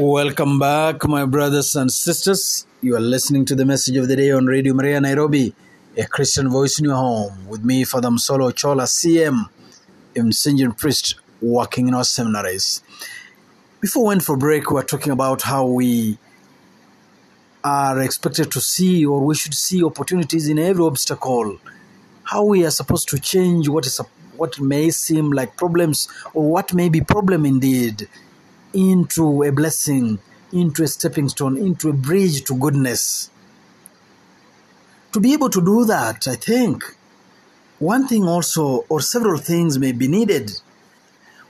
Welcome back, my brothers and sisters. You are listening to the message of the day on Radio Maria Nairobi, a Christian voice in your home. With me, Father Msolo Chola, CM, a Vincentian priest working in our seminaries. Before we went for break, we were talking about how we are expected to see or we should see opportunities in every obstacle. How we are supposed to change what is what may seem like problems or what may be problem indeed into a blessing, into a stepping stone, into a bridge to goodness. To be able to do that, I think one thing also, or several things may be needed.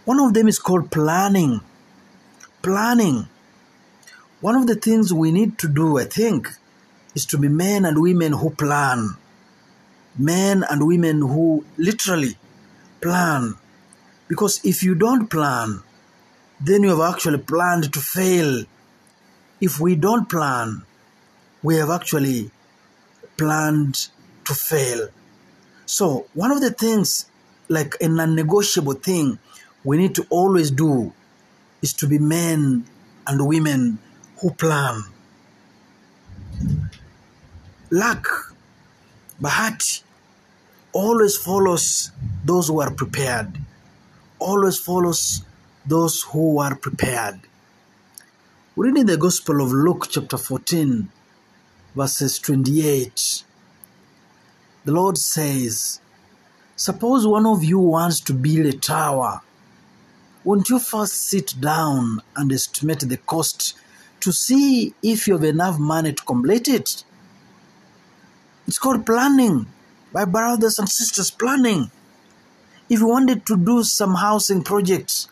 One of them is called planning. Planning. One of the things we need to do, I think, is to be men and women who plan. Men and women who literally plan. Because if you don't plan, then you have actually planned to fail. If we don't plan, we have actually planned to fail. So, one of the things, like a non negotiable thing, we need to always do is to be men and women who plan. Luck, bahati, always follows those who are prepared, always follows those who are prepared. We read in the Gospel of Luke, chapter 14, verses 28. The Lord says, Suppose one of you wants to build a tower. Won't you first sit down and estimate the cost to see if you have enough money to complete it? It's called planning. by brothers and sisters, planning. If you wanted to do some housing projects,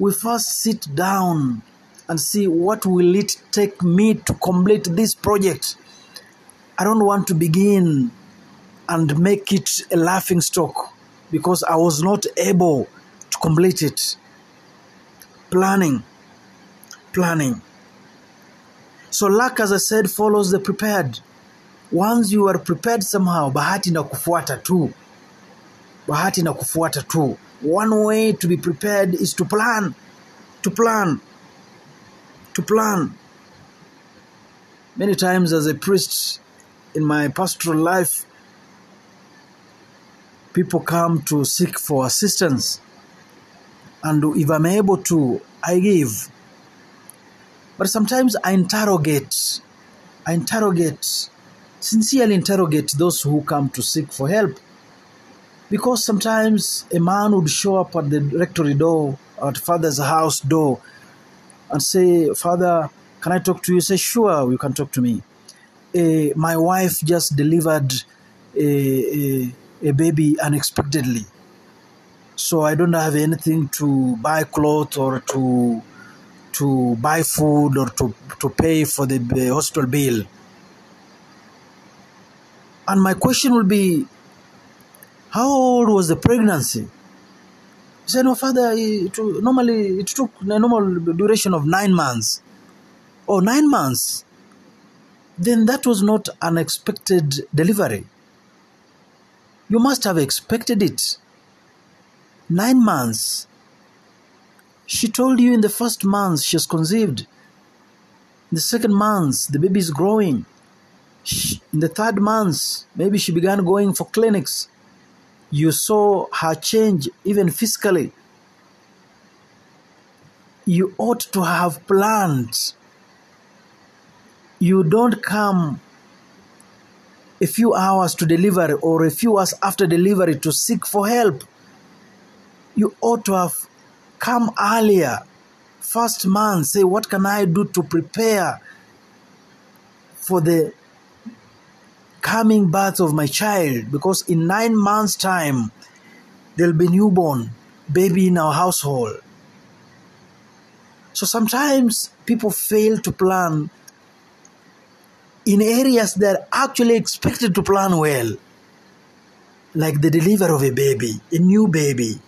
we first sit down and see what will it take me to complete this project. I don't want to begin and make it a laughing stock because I was not able to complete it. Planning, planning. So luck, as I said, follows the prepared. Once you are prepared somehow, bahati na kufuata tu. Bahati na kufuata tu. One way to be prepared is to plan, to plan, to plan. Many times, as a priest in my pastoral life, people come to seek for assistance, and if I'm able to, I give. But sometimes I interrogate, I interrogate, sincerely interrogate those who come to seek for help because sometimes a man would show up at the rectory door, at father's house door, and say, Father, can I talk to you? Say, Sure, you can talk to me. Uh, my wife just delivered a, a, a baby unexpectedly. So I don't have anything to buy clothes or to to buy food or to, to pay for the, hospital bill. And my question will be, how old was the pregnancy? He said, No, father, it, normally it took a normal duration of nine months. Or Oh, nine months. Then that was not an expected delivery. You must have expected it. Nine months. She told you in the first month she has conceived. In the second month, the baby is growing. In the third month, maybe she began going for clinics you saw her change even physically. You ought to have planned. You don't come a few hours to delivery or a few hours after delivery to seek for help. You ought to have come earlier, first month, say, What can I do to prepare for the coming birth of my child because in nine months time there'll be newborn baby in our household. So sometimes people fail to plan in areas they're actually expected to plan well like the delivery of a baby a new baby.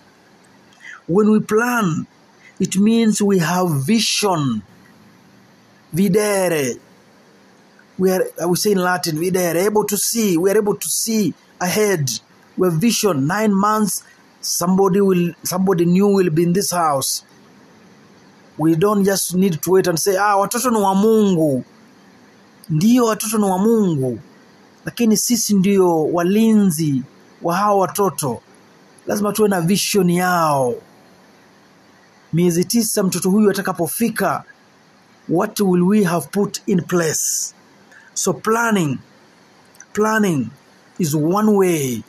When we plan it means we have vision. Videre we are we say in Latin, we are able to see, we are able to see ahead. We have vision. Nine months, somebody will somebody new will be in this house. we don't just need to wait and say ah, watoto ni wa Mungu. Ndio, watoto ni wa Mungu, lakini sisi ndio walinzi wa hawa watoto. Lazima tuwe na vision yao. Miezi tisa mtoto huyu atakapofika, what will we have put in place? So planning, planning is one way,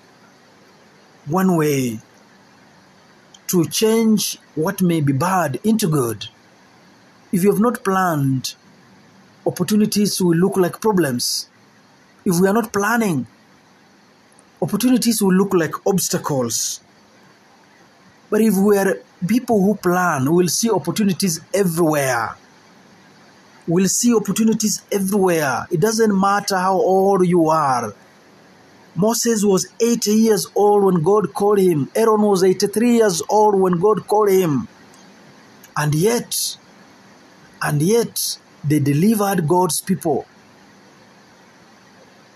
one way to change what may be bad into good. If you have not planned, opportunities will look like problems. If we are not planning, opportunities will look like obstacles. But if we are people who plan, we will see opportunities everywhere. We'll see opportunities everywhere. It doesn't matter how old you are. Moses was 80 years old when God called him. Aaron was 83 years old when God called him. And yet, and yet, they delivered God's people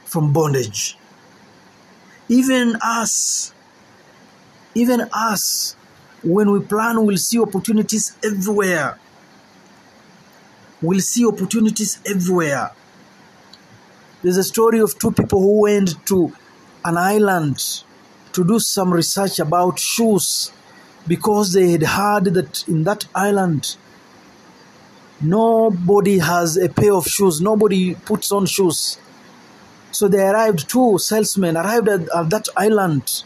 from bondage. Even us, even us, when we plan, we'll see opportunities everywhere. We'll see opportunities everywhere. There's a story of two people who went to an island to do some research about shoes because they had heard that in that island nobody has a pair of shoes, nobody puts on shoes. So they arrived, two salesmen arrived at, at that island,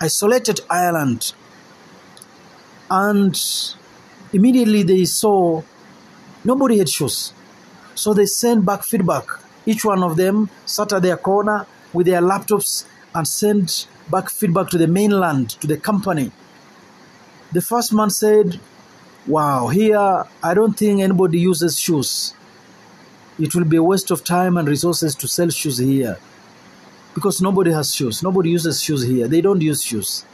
isolated island, and immediately they saw nobody had shoes. So they sent back feedback. Each one of them sat at their corner with their laptops and sent back feedback to the mainland, to the company. The first man said, Wow, here I don't think anybody uses shoes. It will be a waste of time and resources to sell shoes here because nobody has shoes. Nobody uses shoes here. They don't use shoes.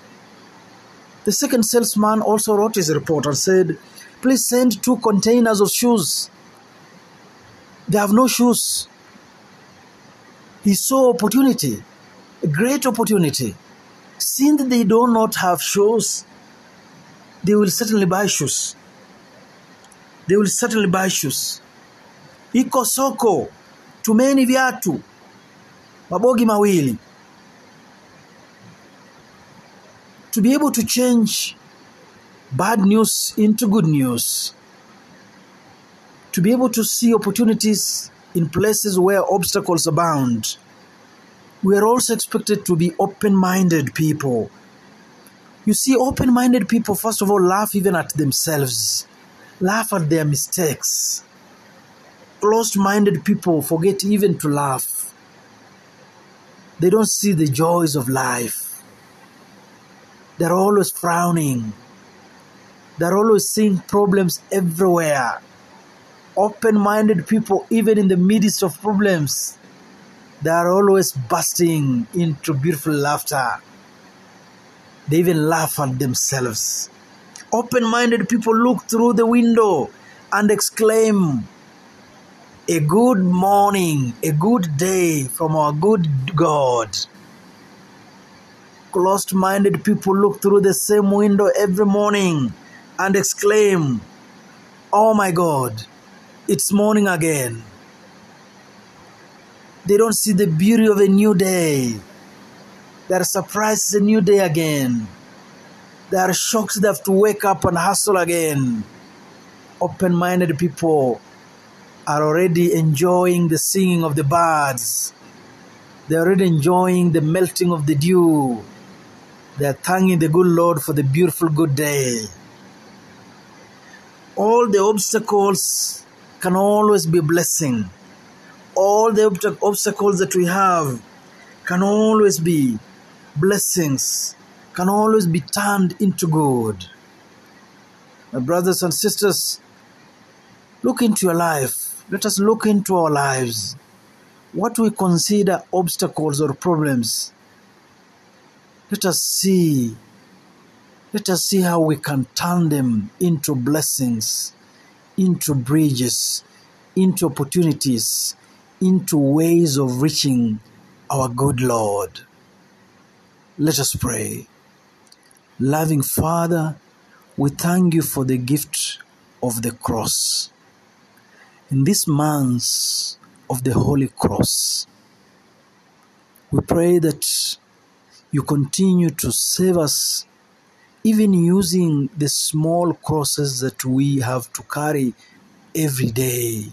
The second salesman also wrote his report and said, Please send two containers of shoes. They have no shoes. He saw opportunity, a great opportunity. Since they do not have shoes, they will certainly buy shoes. They will certainly buy shoes. Iko soko, tumeni viatu, mabogi mawili. To be able to change bad news into good news, to be able to see opportunities in places where obstacles abound, we are also expected to be open minded people. You see, open minded people, first of all, laugh even at themselves, laugh at their mistakes. Closed minded people forget even to laugh. They don't see the joys of life. They're always frowning. They're always seeing problems everywhere. Open minded people, even in the midst of problems, they are always bursting into beautiful laughter. They even laugh at themselves. Open minded people look through the window and exclaim, A good morning, a good day from our good God. Closed minded people look through the same window every morning and exclaim, Oh my God, it's morning again. They don't see the beauty of a new day. They are surprised it's a new day again. They are shocked they have to wake up and hustle again. Open minded people are already enjoying the singing of the birds. They're already enjoying the melting of the dew. They're thanking the good Lord for the beautiful good day. All the obstacles can always be blessing. All the obst- obstacles that we have can always be blessings, can always be turned into good. My brothers and sisters, look into your life. Let us look into our lives. What we consider obstacles or problems, let us see. Let us see how we can turn them into blessings, into bridges, into opportunities, into ways of reaching our good Lord. Let us pray. Loving Father, we thank you for the gift of the cross. In these months of the Holy Cross, we pray that you continue to save us, even using the small crosses that we have to carry every day.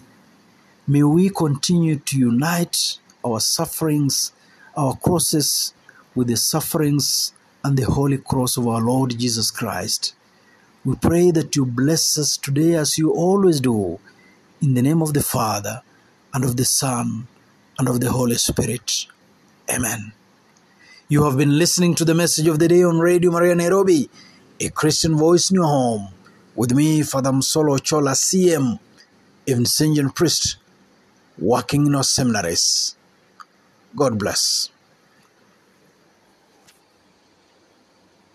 May we continue to unite our sufferings, our crosses, with the sufferings and the holy cross of our Lord Jesus Christ. We pray that you bless us today as you always do, in the name of the Father, and of the Son, and of the Holy Spirit. Amen. You have been listening to the message of the day on Radio Maria Nairobi, a Christian voice in your home, with me, Father Msolo Chola, CM, a Vincentian priest, working in our seminaries. God bless.